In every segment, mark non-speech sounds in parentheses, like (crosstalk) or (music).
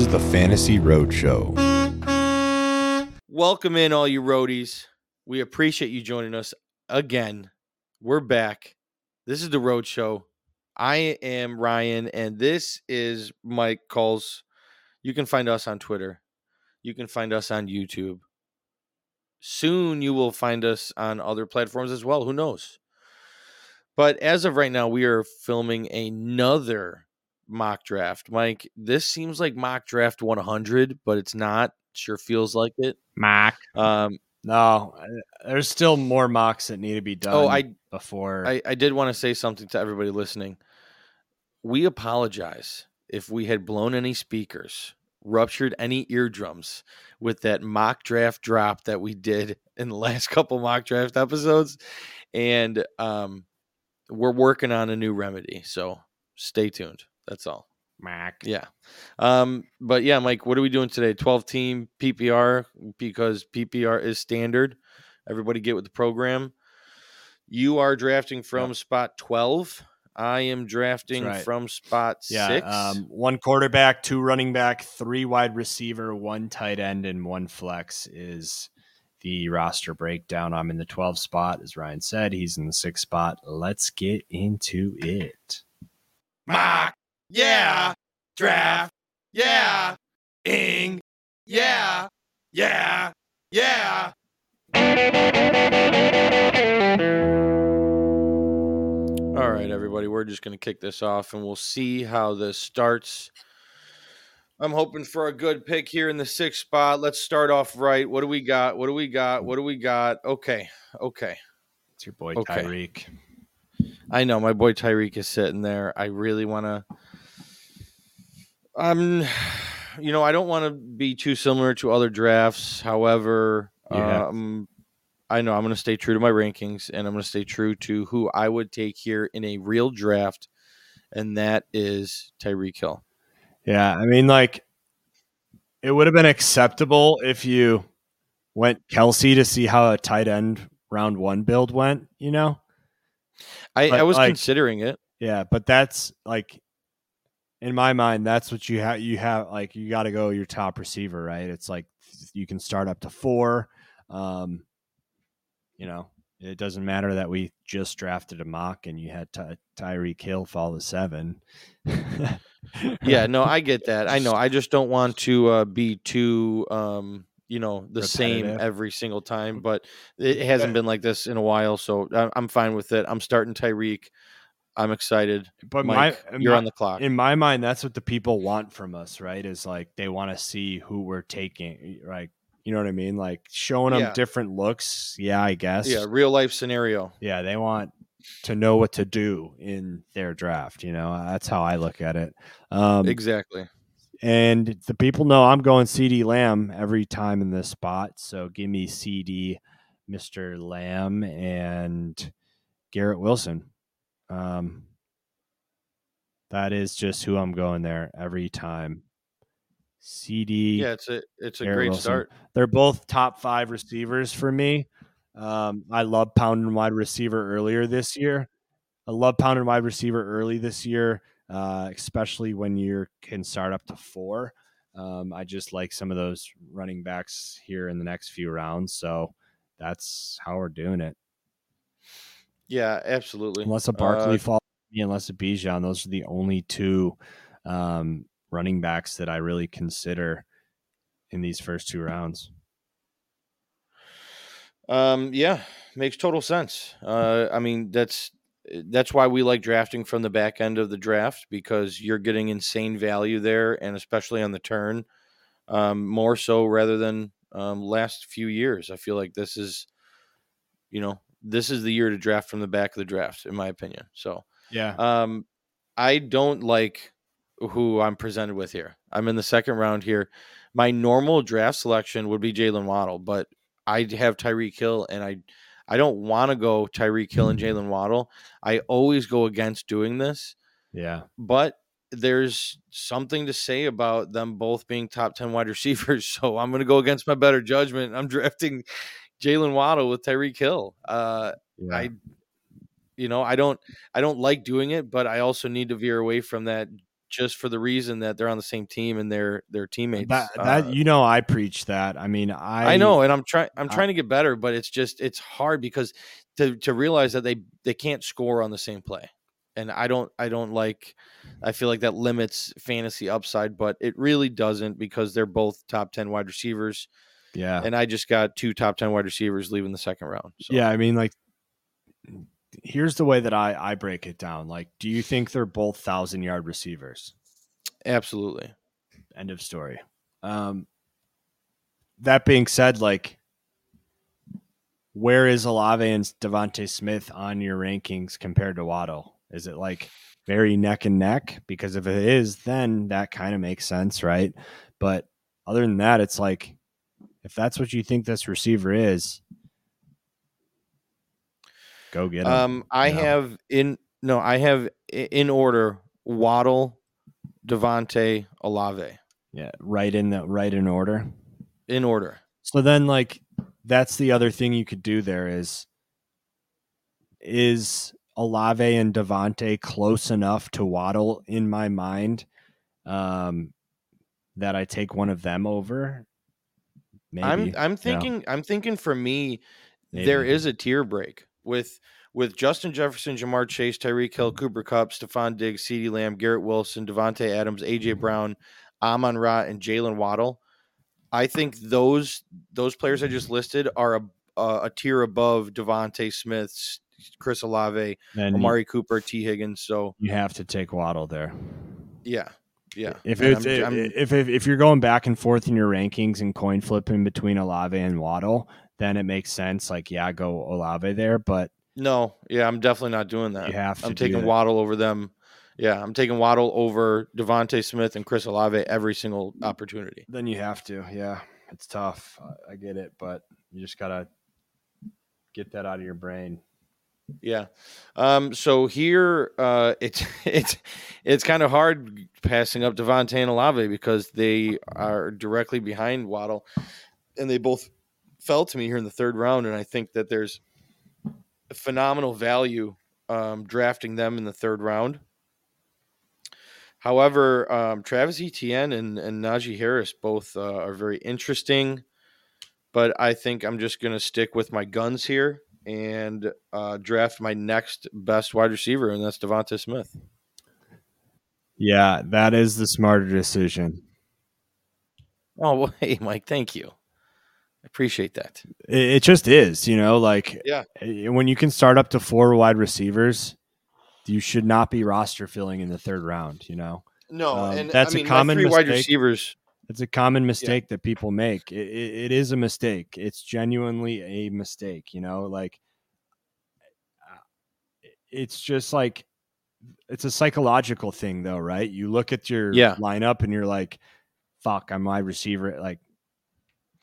Is the Fantasy Roadshow. Welcome in, all you roadies. We appreciate you joining us again. We're back. This is the Road Show. I am Ryan, and this is Mike Kulz. You can find us on Twitter. You can find us on YouTube. Soon you will find us on other platforms as well. Who knows? But as of right now, we are filming another mock draft. Mike, this seems like mock draft 100, but it's not. Sure feels like it. Mock. Um, No, there's still more mocks that need to be done. oh, I before. I, I did want to say something to everybody listening. We apologize if we had blown any speakers, ruptured any eardrums with that mock draft drop that we did (laughs) in the last couple mock draft episodes. And um, we're working on a new remedy. So stay tuned. That's all. Mac. Yeah. Um, but yeah, Mike, what are we doing today? 12 team PPR because PPR is standard. Everybody get with the program. You are drafting from spot 12. I am drafting right. from spot Yeah. six. Um, one quarterback, two running back, three wide receiver, one tight end, and one flex is the roster breakdown. I'm in the 12 spot, as Ryan said. He's in the sixth spot. Let's get into it. Mock. Yeah. Draft. Yeah. Ing. Yeah. Yeah. Yeah. All right, everybody, we're just going to kick this off and we'll see how this starts. I'm hoping for a good pick here in the sixth spot. Let's start off right. What do we got? What do we got? What do we got? Okay. Okay. It's your boy Okay. Tyreek. I know my boy Tyreek is sitting there. I really want to. Um, (sighs) you know, I don't want to be too similar to other drafts. However, Yeah. um, I know I'm going to stay true to my rankings, and I'm going to stay true to who I would take here in a real draft, and that is Tyreek Hill. Yeah, I mean, like, it would have been acceptable if you went Kelce to see how a tight end round one build went, you know? I, I was like- considering it. Yeah, but that's like, in my mind, that's what you have. You have like you got to go your top receiver, right? It's like you can start up to four. Um, you know, it doesn't matter that we just drafted a mock and you had Ty- Tyreek Hill fall to seven. Yeah, no, I (laughs) get that. I know. I just don't want to uh, be too, um, you know, the same every single time. But it hasn't been like this in a while, so I'm fine with it. I'm starting Tyreek. I'm excited. But Mike, my, you're my- on the clock. in my mind, that's what the people want from us, right? Is like they want to see who we're taking, like you know what I mean, like showing them Yeah. different looks. Yeah, I guess. Yeah, real life scenario. yeah, they want to know what to do in their draft. You know, that's how I look at it. Um, Exactly. and the people know I'm going CeeDee Lamb every time in this spot. So give me CD, Mr. Lamb, and Garrett Wilson. Um, that is just who I'm going there every time. CD. Yeah, it's a it's a Garrett great Wilson. start. They're both top five receivers for me. Um, I love pounding wide receiver earlier this year. I love pounding wide receiver early this year, uh, especially when you can start up to four. Um, I just like some of those running backs here in the next few rounds. So that's how we're doing it. Yeah, absolutely. Unless a Barkley Uh, falls, unless a Bijan, those are the only two um, running backs that I really consider in these first two rounds. Um, yeah, makes total sense. Uh, I mean, that's that's why we like drafting from the back end of the draft because you're getting insane value there, and especially on the turn, um, more so rather than um, last few years. I feel like this is, you know, this is the year to draft from the back of the draft, in my opinion. So, Yeah. um, I don't like who I'm presented with here. I'm in the second round here. My normal draft selection would be Jalen Waddle, but I have Tyreek Hill, and I I don't want to go Tyreek Hill and Jalen Waddle. I always go against doing this, Yeah. but there's something to say about them both being top 10 wide receivers. (laughs) So I'm going to go against my better judgment. I'm drafting Jalen Waddle with Tyreek Hill. Uh, yeah. I, you know, I don't, I don't like doing it, but I also need to veer away from that just for the reason that they're on the same team and they're they're teammates. That, that Uh, you know, I preach that. I mean, I I know, and I'm trying. I'm I- trying to get better, but it's just it's hard because to to realize that they they can't score on the same play, and I don't I don't like. I feel like that limits fantasy upside, but it really doesn't because they're both top ten wide receivers, Yeah, and I just got two top ten wide receivers leaving the second round. So. yeah. I mean, like, here's the way that I I break it down. Like, do you think they're both thousand yard receivers? absolutely. End of story. Um, that being said, like, where is Olave and DeVonta Smith on your rankings compared to Waddle? Is it like very neck and neck? Because if it is, then that kind of makes sense, right? But other than that, it's like if that's what you think this receiver is, go get him. Um, I you know? have in no, I have in order Waddle, DeVonta, Olave yeah, right in the right in order. in order. So then like that's the other thing you could do there is is Olave and DeVonta close enough to Waddle in my mind um that I take one of them over? Maybe. I'm I'm Yeah, thinking I'm thinking for me there maybe. is a tier break with with Justin Jefferson, Ja'Marr Chase, Tyreek Hill, mm-hmm. Cooper Kupp, Stefon Diggs, CeeDee Lamb, Garrett Wilson, Davante Adams, AJ mm-hmm. Brown, Amon Ra, and Jalen Waddle. I think those those players I just listed are a a, uh, a tier above DeVonta Smith, Chris Olave, you- Amari Cooper, Tee Higgins. So you have to take Waddle there. yeah, yeah. If it's I'm- I'm- if, if if you're going back and forth in your rankings and coin flipping between Olave and Waddle, then it makes sense. Like, yeah, go Olave there, but no, yeah, I'm definitely not doing that. you have to. I'm taking. Waddle over them. Yeah, I'm taking Waddle over DeVonta Smith and Chris Olave every single opportunity. Then you have to. Yeah, it's tough. I- I get it, but you just gotta get that out of your brain. Yeah. Um, so here uh, (laughs) it's it's it's kind of hard passing up DeVonta and Olave because they are directly behind Waddle, and they both fell to me here in the third round, and I think that there's phenomenal value um, drafting them in the third round. However, um, Travis Etienne and, and Najee Harris both uh, are very interesting, but I think I'm just going to stick with my guns here and uh, draft my next best wide receiver, and that's Devonta Smith. Yeah, that is the smarter decision. Oh, (laughs) well, hey, Mike, thank you. I appreciate that. It, it just is, you know, like Yeah. eh, when you can start up to four wide receivers, you should not be roster filling in the third round. You know, No, Um, and that's I a mean, common three wide receivers. It's a common mistake that people make. It, it, it is a mistake. It's genuinely a mistake. You know, like uh, it's just like it's a psychological thing, though, right? You look at your Yeah. lineup and you're like, "Fuck, I'm wide receiver." Like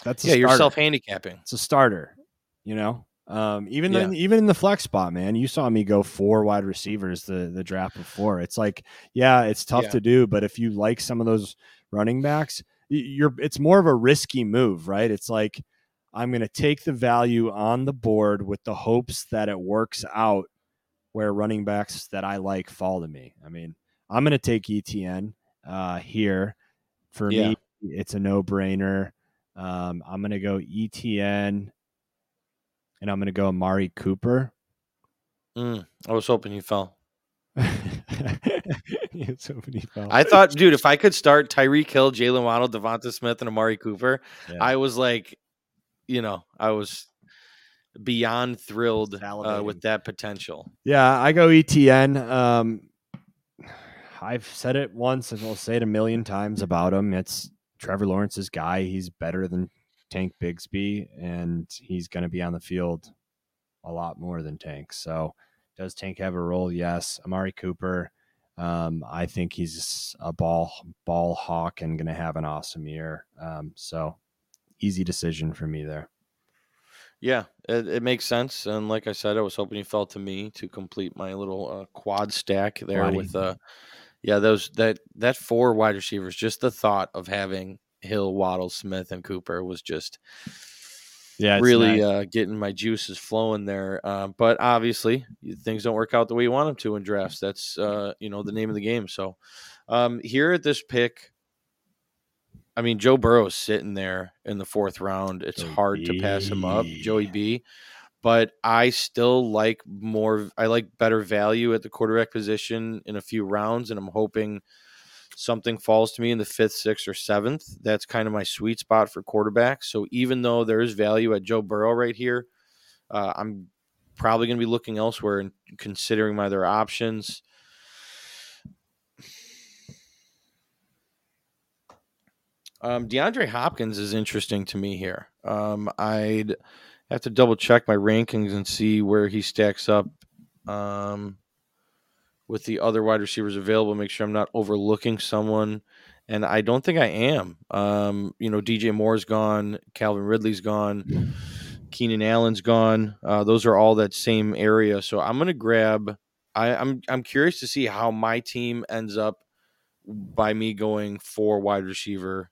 that's a Yeah, you're self handicapping. it's a starter, you know. Um, even Yeah. then, even in the flex spot, man, you saw me go four wide receivers the the draft before. It's like, yeah, it's tough Yeah. to do, but if you like some of those running backs, you're it's more of a risky move, right? It's like I'm going to take the value on the board with the hopes that it works out where running backs that I like fall to me. I mean, I'm going to take ETN uh, here. For Yeah. me, it's a no brainer. Um, I'm going to go ETN and I'm going to go Amari Cooper. Mm, I was hoping you fell. (laughs) (laughs) It's so many. I thought, dude, if I could start Tyreek Hill, Jalen Waddle, Devonta Smith, and Amari Cooper, Yeah. I was like, you know, I was beyond thrilled uh, with that potential. Yeah, I go ETN. Um, I've said it once and I'll say it a million times about him. It's Trevor Lawrence's guy. He's better than Tank Bigsby, and he's going to be on the field a lot more than Tank. So, does Tank have a role? Yes. Amari Cooper. Um, I think he's a ball ball hawk and going to have an awesome year. Um, so, easy decision for me there. Yeah, it, it makes sense. And like I said, I was hoping you fell to me to complete my little uh, quad stack there with uh yeah, those that that four wide receivers, just the thought of having Hill, Waddle, Smith, and Cooper was just Yeah, it's really nice. uh, getting my juices flowing there. Uh, but obviously, things don't work out the way you want them to in drafts. That's uh, you know the name of the game. So um, here at this pick, I mean Joe Burrow's sitting there in the fourth round. It's Joey hard to pass him up, Joey B. But I still like more. I like better value at the quarterback position in a few rounds, and I'm hoping something falls to me in the fifth, sixth, or seventh. That's kind of my sweet spot for quarterbacks. So even though there is value at Joe Burrow right here, uh, I'm probably going to be looking elsewhere and considering my other options. Um, DeAndre Hopkins is interesting to me here. Um, I'd have to double check my rankings and see where he stacks up um, with the other wide receivers available. Make sure I'm not overlooking someone, and I don't think I am. Um, you know, DJ Moore's gone, Calvin Ridley's gone, Keenan Allen's gone. Uh, those are all that same area. So I'm gonna grab. I, I'm I'm curious to see how my team ends up by me going for wide receiver,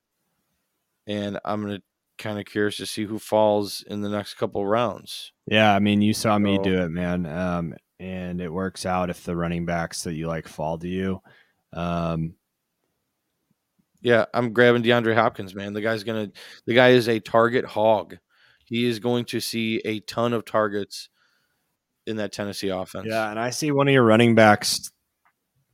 and I'm gonna kind of curious to see who falls in the next couple rounds. Yeah, I mean, you saw me do it, man. Um, and it works out if the running backs that you like fall to you. Um, Yeah, I'm grabbing DeAndre Hopkins, man. The guy's gonna. The guy is a target hog. He is going to see a ton of targets in that Tennessee offense. yeah, and I see one of your running backs,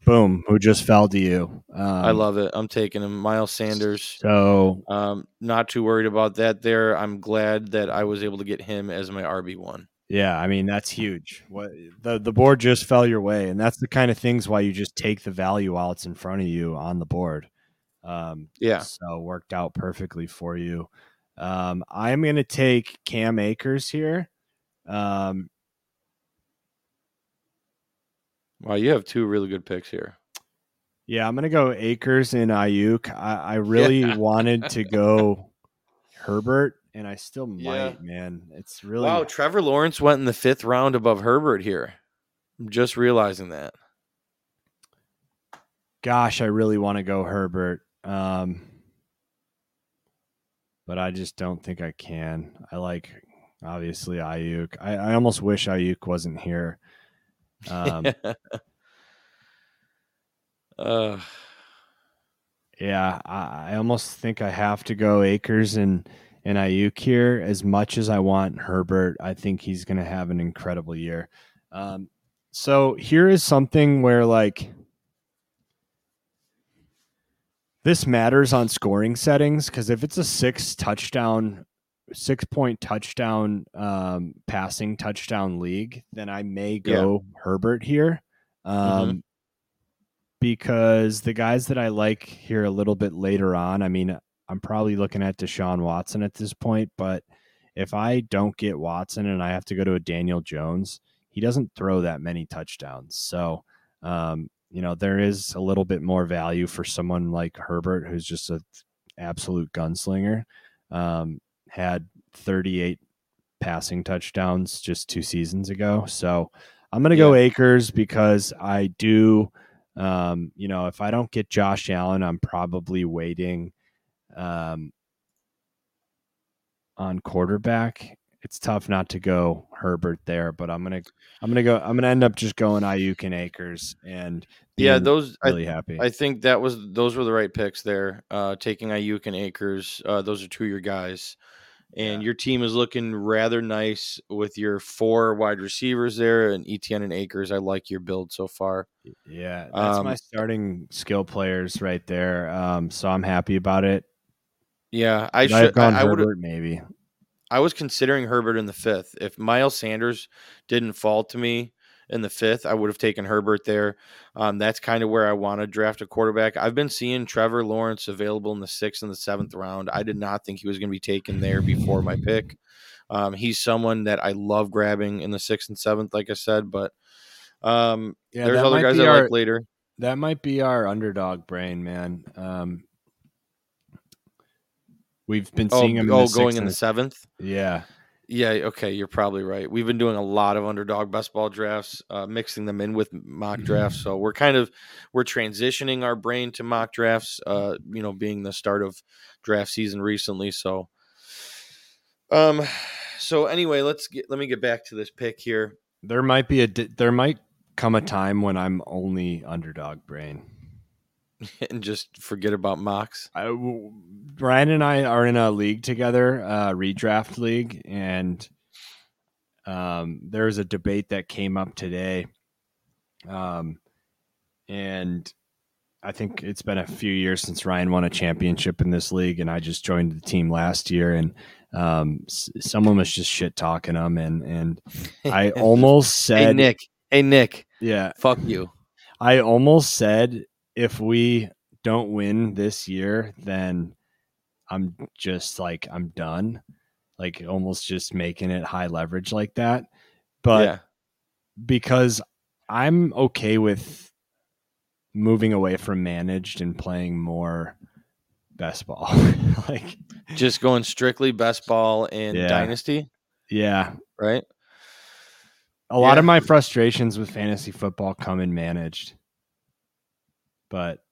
boom, who just fell to you. Um, I love it. I'm taking him, Miles Sanders. So Um, not too worried about that. There, I'm glad that I was able to get him as my RB one. Yeah, I mean that's huge. What the the board just fell your way, and that's the kind of things why you just take the value while it's in front of you on the board. Um, Yeah, so worked out perfectly for you. Um, I'm going to take Cam Akers here. Um, wow, you have two really good picks here. yeah, I'm going to go Akers and Aiyuk. I, I really Yeah. wanted to go (laughs) Herbert, and I still might, Yeah. man. It's really Wow, Trevor Lawrence went in the fifth round above Herbert here. I'm just realizing that. gosh, I really want to go Herbert. Um, but I just don't think I can. I like obviously Aiyuk. I, I almost wish Aiyuk wasn't here. Um, (laughs) uh, yeah, I, I almost think I have to go Akers and and Aiyuk here. As much as I want Herbert, I think he's going to have an incredible year. Um, so here is something where like this matters on scoring settings because if it's a six touchdown, six point touchdown, um, passing touchdown league, then I may go Herbert here. Um, because the guys that I like here a little bit later on, I mean, I'm probably looking at Deshaun Watson at this point, but if I don't get Watson and I have to go to a Daniel Jones, he doesn't throw that many touchdowns. So, um, you know, there is a little bit more value for someone like Herbert, who's just an absolute gunslinger. Um, had 38 passing touchdowns just two seasons ago. So I'm going to go Akers because I do. Um, you know, if I don't get Josh Allen, I'm probably waiting um, on quarterback. It's tough not to go Herbert there, but I'm gonna I'm gonna go I'm gonna end up just going Aiyuk and Akers and yeah, those I, really happy. I think that was those were the right picks there. Uh, taking Aiyuk and Akers, uh, those are two of your guys, and Yeah. your team is looking rather nice with your four wide receivers there and ETN and Akers. I like your build so far. yeah, that's my um, starting skill players right there. Um, so I'm happy about it. Yeah, I Should I have gone I, I would. Maybe. I was considering Herbert in the fifth. If Miles Sanders didn't fall to me in the fifth, I would have taken Herbert there. Um, that's kind of where I want to draft a quarterback. I've been seeing Trevor Lawrence available in the sixth and the seventh round. I did not think he was going to be taken there before my pick. Um, he's someone that I love grabbing in the sixth and seventh, like I said, but um, Yeah, there's other guys I our- like later. That might be our underdog brain, man. Um, we've been Oh, seeing him. In oh going in the seventh. yeah, Yeah, okay, you're probably right. We've been doing a lot of underdog best ball drafts, uh, mixing them in with mock drafts. So we're kind of we're transitioning our brain to mock drafts. Uh, you know, being the start of draft season recently. So, um, So anyway, let's get let me get back to this pick here. There might be a di- there might come a time when I'm only underdog brain. (laughs) and just forget about mocks. I, Ryan and I are in a league together, uh, redraft league, and um, there was a debate that came up today. Um, and I think it's been a few years since Ryan won a championship in this league, and I just joined the team last year, and um, s- someone was just shit talking him, and and I (laughs) almost said, hey Nick, hey Nick, yeah, fuck you. I almost said if we don't win this year, then I'm just like I'm done. Like almost just making it high leverage like that. But yeah, because I'm okay with moving away from managed and playing more best ball. (laughs) like just going strictly best ball and Yeah. dynasty, yeah. right? A lot of my frustrations with fantasy football come in managed. But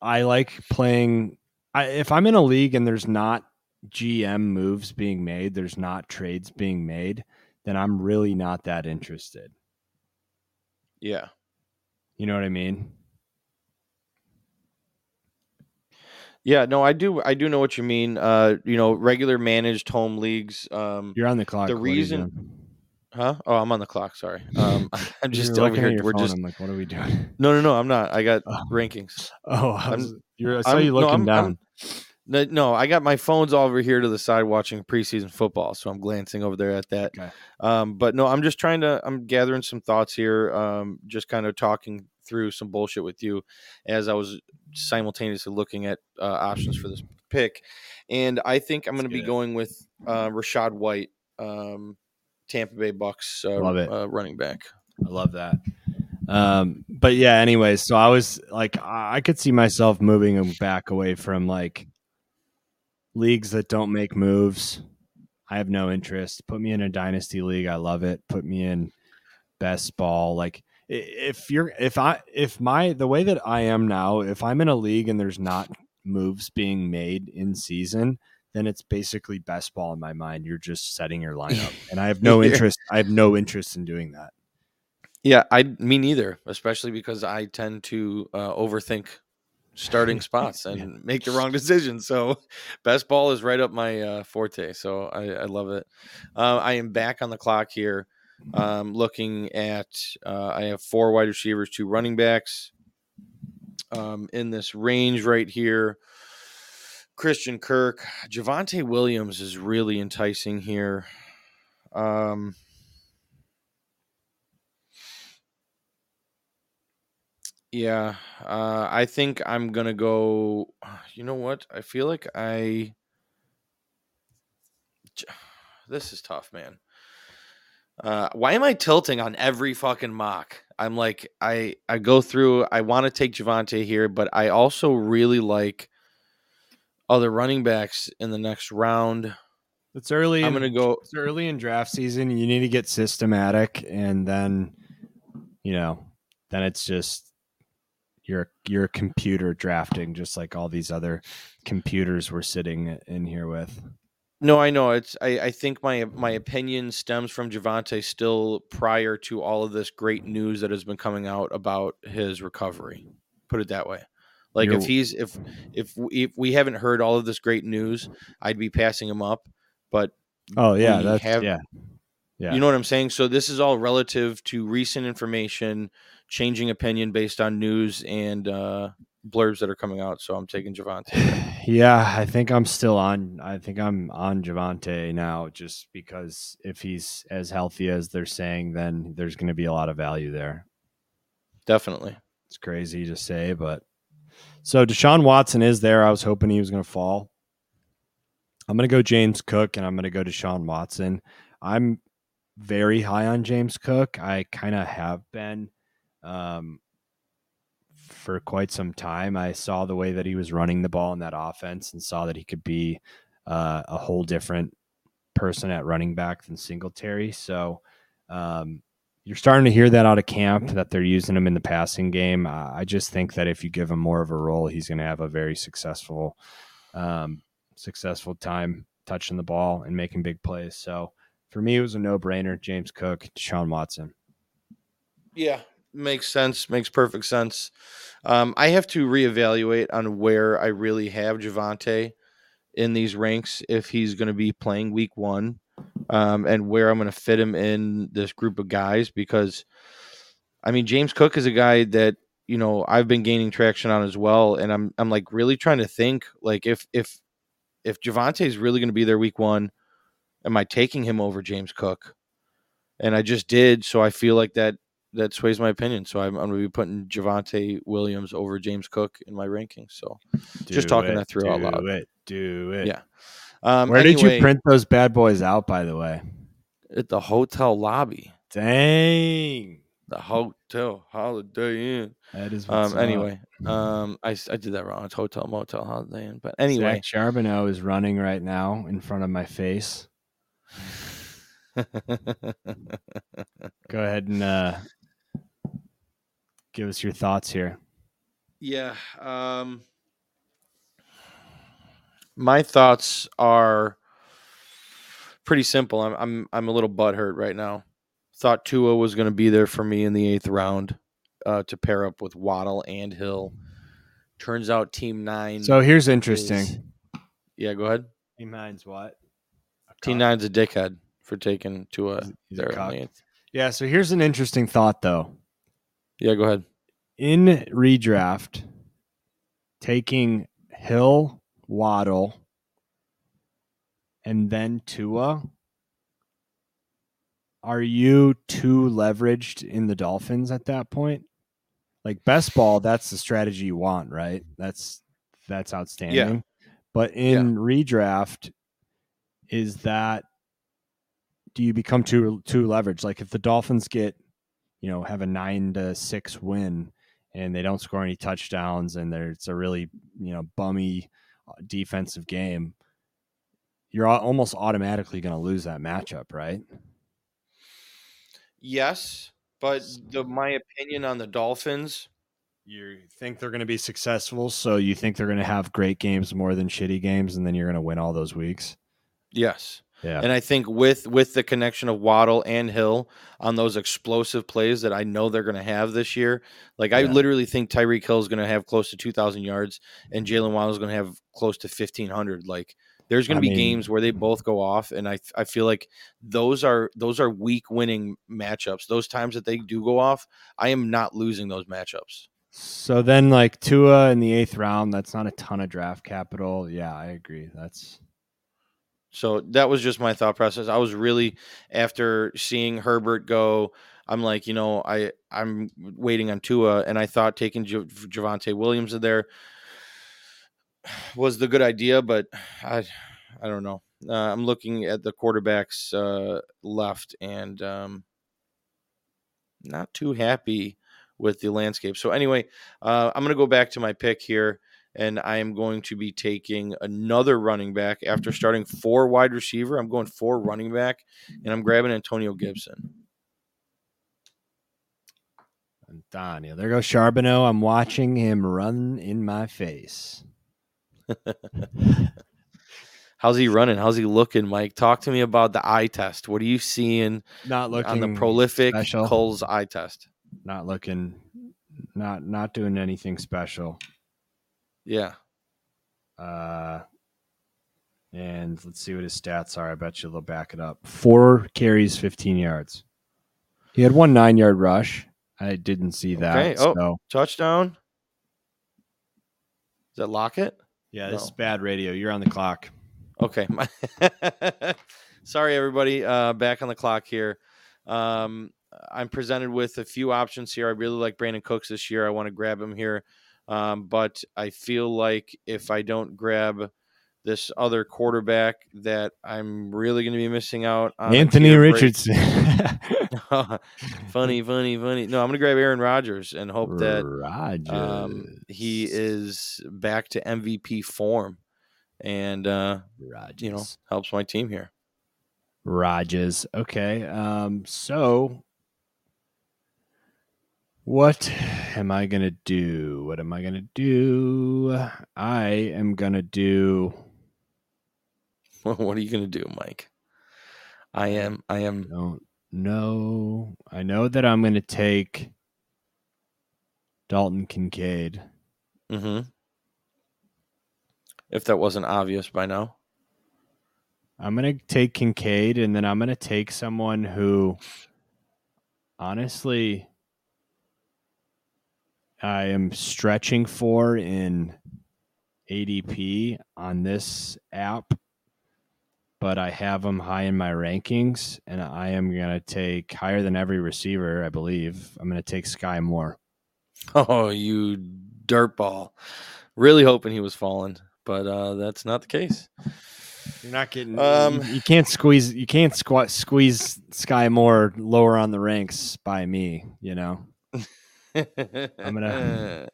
I like playing I if I'm in a league and there's not GM moves being made, there's not trades being made, then I'm really not that interested. Yeah. You know what I mean? Yeah, no, I do. I do know what you mean. Uh, you know, regular managed home leagues. Um, You're on the clock. The reason-? Huh? Oh, I'm on the clock. Sorry. Um, (laughs) I'm just over here. We're phone, just I'm like, what are we doing? no, no, no. I'm not. I got Oh. rankings. (laughs) Oh, I, was, you're, I saw I'm- you no, looking I'm- down. I'm- No, no, I got my phone's all over here to the side watching preseason football, so I'm glancing over there at that. Okay. Um, but no, I'm just trying to. I'm gathering some thoughts here. Um, just kind of talking through some bullshit with you as I was simultaneously looking at uh, options for this pick, and I think I'm going to be going with uh, Rachaad White, um, Tampa Bay Bucks uh, Love it. Uh, running back. I love that. Um, but yeah, anyways, so I was like, I could see myself moving him back away from like leagues that don't make moves. I have no interest. Put me in a dynasty league. I love it. Put me in best ball. Like if you're, if I, if my, the way that I am now, if I'm in a league and there's not moves being made in season, then it's basically best ball in my mind. You're just setting your (laughs) lineup. And I have no interest. I have no interest in doing that. Yeah, I me neither, especially because I tend to uh, overthink starting (laughs) spots and make the wrong decisions. So, (laughs) best ball is right up my uh, forte. So I, I love it. Uh, I am back on the clock here, um, looking at. Uh, I have four wide receivers, two running backs. Um, in this range right here, Christian Kirk, Javonte Williams is really enticing here. Um, Yeah, uh, I think I'm gonna go. You know what? I feel like I. This is tough, man. Uh, why am I tilting on every fucking mock? I'm like, I I go through. I want to take Javonte here, but I also really like other running backs in the next round. It's early. I'm gonna go. It's early in draft season. You need to get systematic, and then, you know, then it's just you're you're computer drafting, just like all these other computers we're sitting in here with. No, I know it's. I, I think my my opinion stems from Javonte still prior to all of this great news that has been coming out about his recovery. Put it that way. Like if You're- he's if if we, if we haven't heard all of this great news, I'd be passing him up. But Oh yeah, that's have- yeah, yeah. you know what I'm saying. So this is all relative to recent information, changing opinion based on news and uh, blurbs that are coming out. So I'm taking Javonte. (sighs) Yeah, I think I'm still on. I think I'm on Javonte now, just because if he's as healthy as they're saying, then there's going to be a lot of value there. Definitely. It's crazy to say, but so Deshaun Watson is there. I was hoping he was going to fall. I'm going to go James Cook and I'm going to go Deshaun Watson. I'm very high on James Cook. I kind of have been um, for quite some time. I saw the way that he was running the ball in that offense and saw that he could be uh, a whole different person at running back than Singletary. So, um, you're starting to hear that out of camp that they're using him in the passing game. Uh, I just think that if you give him more of a role, he's going to have a very successful, um, successful time touching the ball and making big plays. So for me, it was a no brainer. James Cook, Deshaun Watson. Yeah, makes sense. Makes perfect sense. Um, I have to reevaluate on where I really have Javonte in these ranks if he's going to be playing week one, um, and where I'm going to fit him in this group of guys because, I mean, James Cook is a guy that you know I've been gaining traction on as well, and I'm I'm like really trying to think like if if if Javonte is really going to be there week one, am I taking him over James Cook? And I just did, so I feel like that that sways my opinion. So I'm, I'm going to be putting Javonte Williams over James Cook in my rankings. So just talking it, that through out loud. Do it. Do it. Yeah. Um, Where did you print those bad boys out, by the way? at the hotel lobby? Dang. The hotel Holiday Inn. That is what's Um, up. anyway, um, I, s- I did that wrong. It's hotel motel Holiday Inn. But anyway, Zach Charbonnet is running right now in front of my face. Go ahead and uh, give us your thoughts here. Yeah. Um, my thoughts are pretty simple. I'm I'm I'm a little butthurt right now. Thought Tua was going to be there for me in the eighth round uh, to pair up with Waddle and Hill. Turns out Team Nine. So here's interesting. is- yeah, go ahead. Team Nine's what? Team Nine's a dickhead for taking Tua He's- he's a there in the eighth. Yeah, so here's an interesting thought though. Yeah, go ahead. In redraft, taking Hill, Waddle, and then Tua, are you too leveraged in the Dolphins at that point? Like best ball, that's the strategy you want, right? That's that's outstanding. Yeah. But in redraft, is that do you become too too leveraged? Like if the Dolphins get, you know, have a nine to six win and they don't score any touchdowns and there it's a really you know bummy defensive game, you're almost automatically going to lose that matchup, right? Yes, but the, my opinion on the Dolphins. You think they're going to be successful, so you think they're going to have great games more than shitty games, and then you're going to win all those weeks. Yes. Yeah, And I think with with the connection of Waddle and Hill on those explosive plays that I know they're going to have this year, like I literally think Tyreek Hill is going to have close to two thousand yards, and Jalen Waddle is going to have close to fifteen hundred. Like there's going to be mean- games where they both go off, and I I feel like those are those are week winning matchups. Those times that they do go off, I am not losing those matchups. So then, like Tua in the eighth round, that's not a ton of draft capital. Yeah, I agree. That's So that was just my thought process. I was really after seeing Herbert go. I'm like, you know, I I'm waiting on Tua, and I thought taking J- Javonte Williams in there was the good idea, but I I don't know. Uh, I'm looking at the quarterbacks uh, left, and um, not too happy with the landscape. So anyway, uh, I'm going to go back to my pick here and I am going to be taking another running back after starting four wide receiver. I'm going four running back, and I'm grabbing Antonio Gibson. Antonio, There goes Charbonnet. I'm watching him run in my face. (laughs) How's he running? How's he looking, Mike? Talk to me about the eye test. What are you seeing Not looking on the prolific special. Coles eye test? Not looking. Not not doing anything special. Yeah. Uh, and let's see what his stats are. I bet you they'll back it up. Four carries, 15 yards. He had one nine yard rush. I didn't see that. Okay. Oh. So Touchdown. Is that Lockett? yeah, this is bad radio. You're on the clock. Okay. (laughs) Sorry, everybody. Uh, back on the clock here. Um, I'm presented with a few options here. I really like Brandin Cooks this year. I want to grab him here. Um, but I feel like if I don't grab this other quarterback, that I'm really going to be missing out on Anthony. Richardson. (laughs) (laughs) funny, funny, funny. No, I'm going to grab Aaron Rodgers and hope that Rodgers. um, he is back to MVP form and, uh, Rodgers. you know, helps my team here. Rodgers. Okay. Um, so what am I gonna do? What am I gonna do? I am gonna do (laughs) what are you gonna do, Mike? I am. I am. don't know. I know that I'm going to take Dalton Kincaid. hmm If that wasn't obvious by now. I'm going to take Kincaid, and then I'm going to take someone who, honestly, I am stretching for in ADP on this app, but I have him high in my rankings, and I am going to take higher than every receiver, I believe. I'm going to take Skyy Moore. Oh, you dirtball! Really hoping he was falling, but uh, that's not the case. You're not getting. Um, you, you can't squeeze. You can't squat squeeze Skyy Moore lower on the ranks by me. You know. I'm gonna-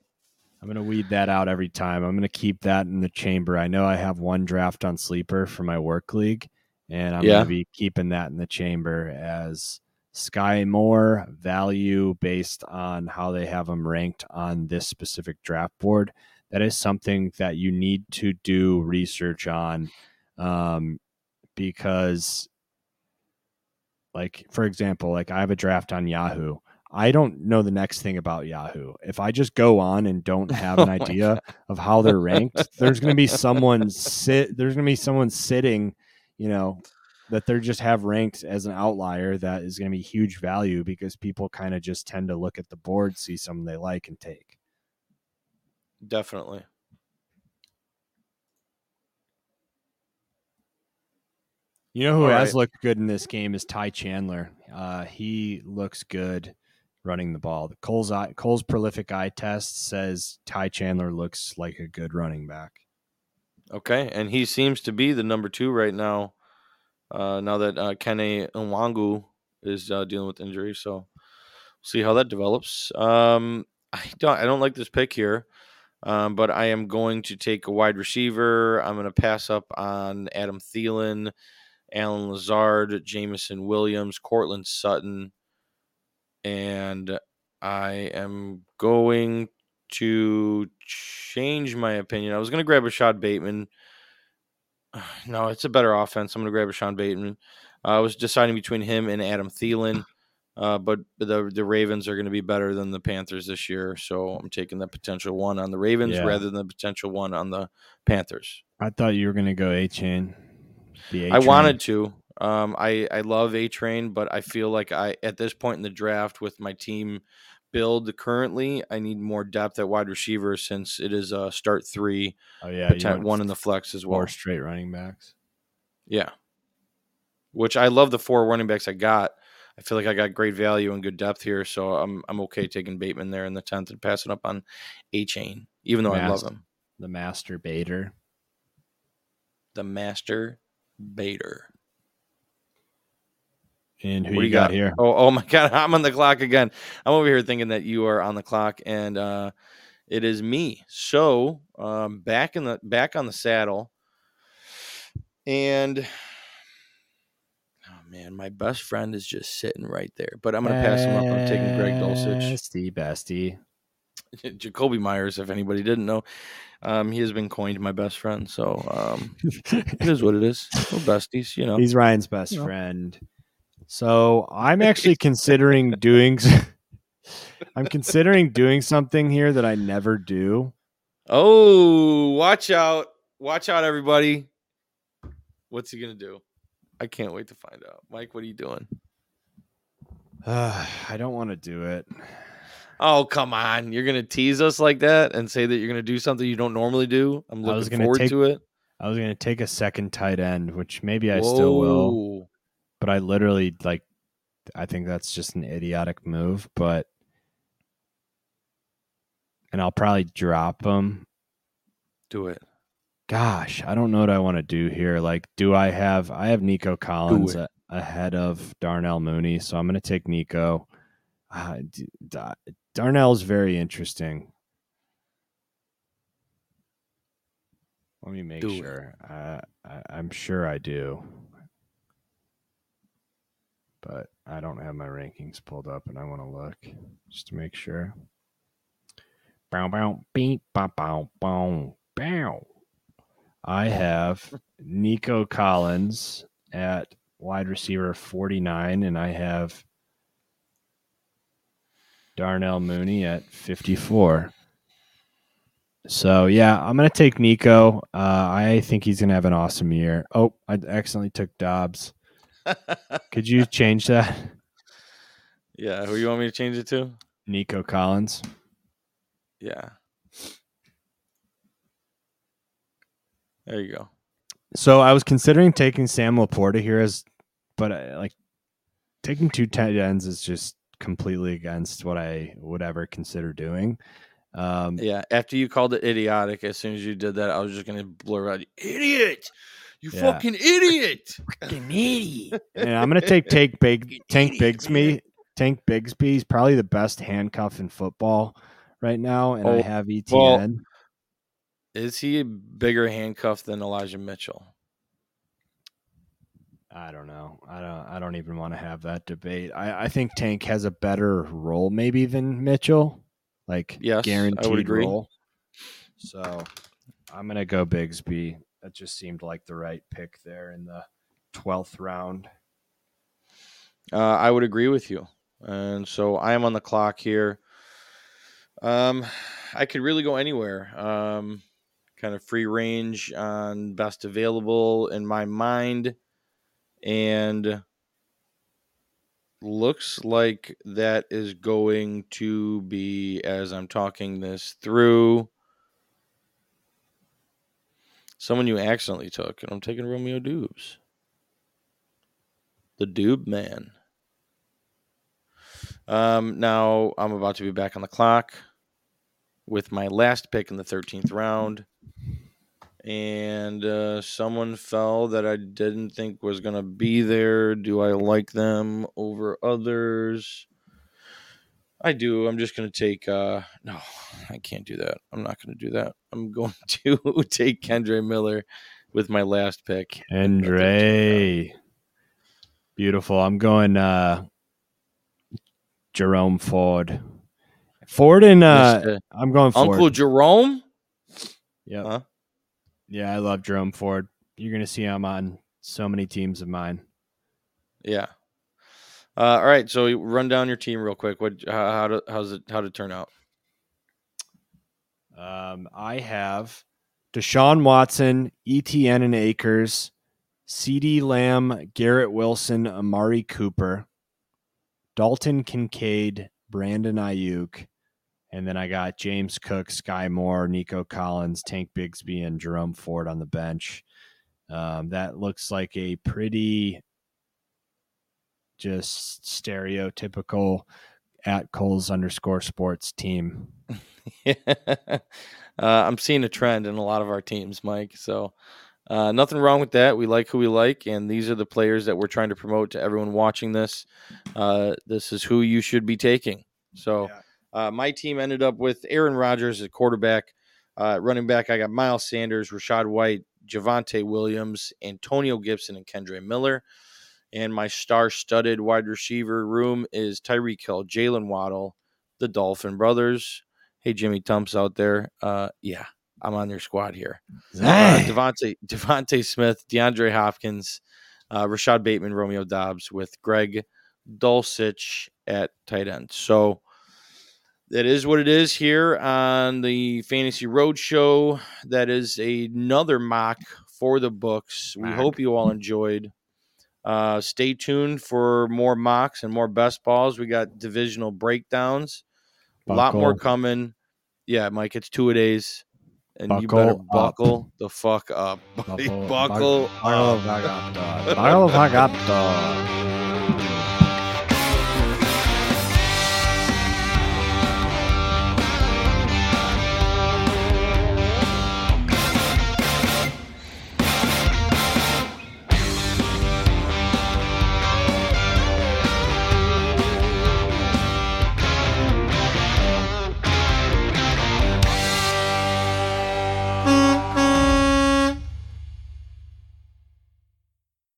I'm gonna weed that out every time. I'm gonna keep that in the chamber. I know I have one draft on sleeper for my work league, and I'm Yeah. gonna be keeping that in the chamber as Skyy Moore value based on how they have them ranked on this specific draft board. That is something that you need to do research on, um, because, like for example, like I have a draft on Yahoo. I don't know the next thing about Yahoo. If I just go on and don't (laughs) have an Oh idea of how they're ranked, (laughs) there's going to be someone sit. There's going to be someone sitting, you know, that they're just have ranked as an outlier that is going to be huge value because people kind of just tend to look at the board, see something they like, and take. Definitely. You know who All has right. looked good in this game is Ty Chandler. Uh, he looks good running the ball. The Cole's eye, Cole's prolific eye test says Ty Chandler looks like a good running back. Okay, and he seems to be the number two right now. Uh, now that uh, Kene Nwangwu is uh, dealing with injury, so see how that develops. Um, I don't, I don't like this pick here, um, but I am going to take a wide receiver. I'm going to pass up on Adam Thielen, Allen Lazard, Jameson Williams, Courtland Sutton, and I am going to change my opinion. I was going to grab a Rashod Bateman. (sighs) No, it's a better offense. I'm going to grab Rashawn Bateman. Uh, I was deciding between him and Adam Thielen, uh, but the the Ravens are going to be better than the Panthers this year, so I'm taking the potential one on the Ravens Yeah. rather than the potential one on the Panthers. I thought you were going to go A chain. I wanted to. Um, I I love A Train, but I feel like I at this point in the draft with my team build currently, I need more depth at wide receiver since it is a start three, Oh yeah, potent- one in the flex as four well. straight running backs. Yeah. Which I love the four running backs I got. I feel like I got great value and good depth here, so I'm I'm okay taking Bateman there in the tenth and passing up on A Chain, even though I love him. The master baiter. The Master Bader. And who What do you got, here? Oh, oh my (laughs) God, I'm on the clock again. I'm over here thinking that you are on the clock, and uh, it is me. So um, back in the back on the saddle, and oh man, my best friend is just sitting right there. But I'm gonna pass him up. I'm taking Greg Dulcich, Bestie, bestie. (laughs) Jakobi Meyers. If anybody didn't know, um, he has been coined my best friend. So um, it is what it is. We're besties, you know. (laughs) He's Ryan's best You know. friend. So I'm actually considering doing. (laughs) I'm considering doing something here that I never do. Oh, watch out. Watch out, everybody. What's he going to do? I can't wait to find out. Mike, what are you doing? Uh, (sighs) I don't want to do it. Oh, come on. You're going to tease us like that and say that you're going to do something you don't normally do? I'm I was looking gonna forward take- to it. I was going to take a second tight end, which maybe I still will, Whoa. But I literally like. I think that's just an idiotic move, but and I'll probably drop him. Do it. Gosh, I don't know what I want to do here. Like, do I have? I have Nico Collins a- ahead of Darnell Mooney, so I'm going to take Nico. Uh, D- Da- Darnell's very interesting. Let me make Do sure. Uh, I, I'm sure I do, but I don't have my rankings pulled up, and I want to look just to make sure. Bow bow beep bow bow bow bow. I have Nico Collins at wide receiver 49, and I have Darnell Mooney at 54. So yeah, I'm gonna take Nico. Uh, I think he's gonna have an awesome year. Oh, I accidentally took Dobbs. Could you change that? yeah, who you want me to change it to? Nico Collins. Yeah. There you go. So I was considering taking Sam LaPorta here as, but I, like taking two tight ends is just completely against what I would ever consider doing. Um, Yeah, after you called it idiotic, as soon as you did that, I was just gonna blur out, idiot, you Yeah. fucking idiot. (laughs) and I'm gonna take take (laughs) big Tank idiot, Bigsby. Tank Bigsby is probably the best handcuff in football right now, and I Oh, have ETN. well- Is he a bigger handcuff than Elijah Mitchell? I don't know. I don't. I don't even want to have that debate. I, I think Tank has a better role maybe than Mitchell, like Yes, I would guaranteed agree. role. So I'm gonna go Bigsby. That just seemed like the right pick there in the twelfth round. Uh, I would agree with you. And so I am on the clock here. Um, I could really go anywhere. Um, kind of free range on best available in my mind. And looks like that is going to be, as I'm talking this through, someone you accidentally took. And I'm taking Romeo Doubs. The Dube Man. Um, now I'm about to be back on the clock with my last pick in the 13th round. And uh, someone fell that I didn't think was going to be there. Do I like them over others? I do. I'm just going to take. Uh, no, I can't do that. I'm not going to do that. I'm going (laughs) to take Kendre Miller with my last pick. in the 13th round. Andre. Beautiful. I'm going uh Jerome Ford. Ford and uh. I'm going Ford. Uncle Jerome? Yeah. Huh? Yeah, I love Jerome Ford. You're gonna see him on so many teams of mine. Yeah. Uh, all right, so run down your team real quick. What? How, how how's it? How to turn out? Um, I have Deshaun Watson, ETN and Akers, CeeDee Lamb, Garrett Wilson, Amari Cooper, Dalton Kincaid, Brandon Aiyuk, and then I got James Cook, Skyy Moore, Nico Collins, Tank Bigsby, and Jerome Ford on the bench. Um, that looks like a pretty just stereotypical at Kulz underscore sports team. (laughs) uh, I'm seeing a trend in a lot of our teams, Mike. So uh, nothing wrong with that. We like who we like, and these are the players that we're trying to promote to everyone watching this. Uh, this is who you should be taking. So uh, my team ended up with Aaron Rodgers at quarterback. Uh, running back, I got Miles Sanders, Rachaad White, Javonte Williams, Antonio Gibson, and Kendre Miller. And my star-studded wide receiver room is Tyreek Hill, Jaylen Waddle, the Dolphin brothers. Hey, Jimmy Tumps out there. Uh, yeah, I'm on your squad here. Uh, DeVonta, DeVonta Smith, DeAndre Hopkins, uh, Rashod Bateman, Romeo Doubs, with Greg Dulcich at tight end. So that is what it is here on the Fantasy Roadshow. That is another mock for the books. We Mock. hope you all enjoyed. Uh, stay tuned for more mocks and more best balls. We got divisional breakdowns. A lot more coming. Yeah, Mike, it's two a days. And you better Buckle up. the fuck up. (laughs) Buckle- buckle Buckle up. Buckle Buckle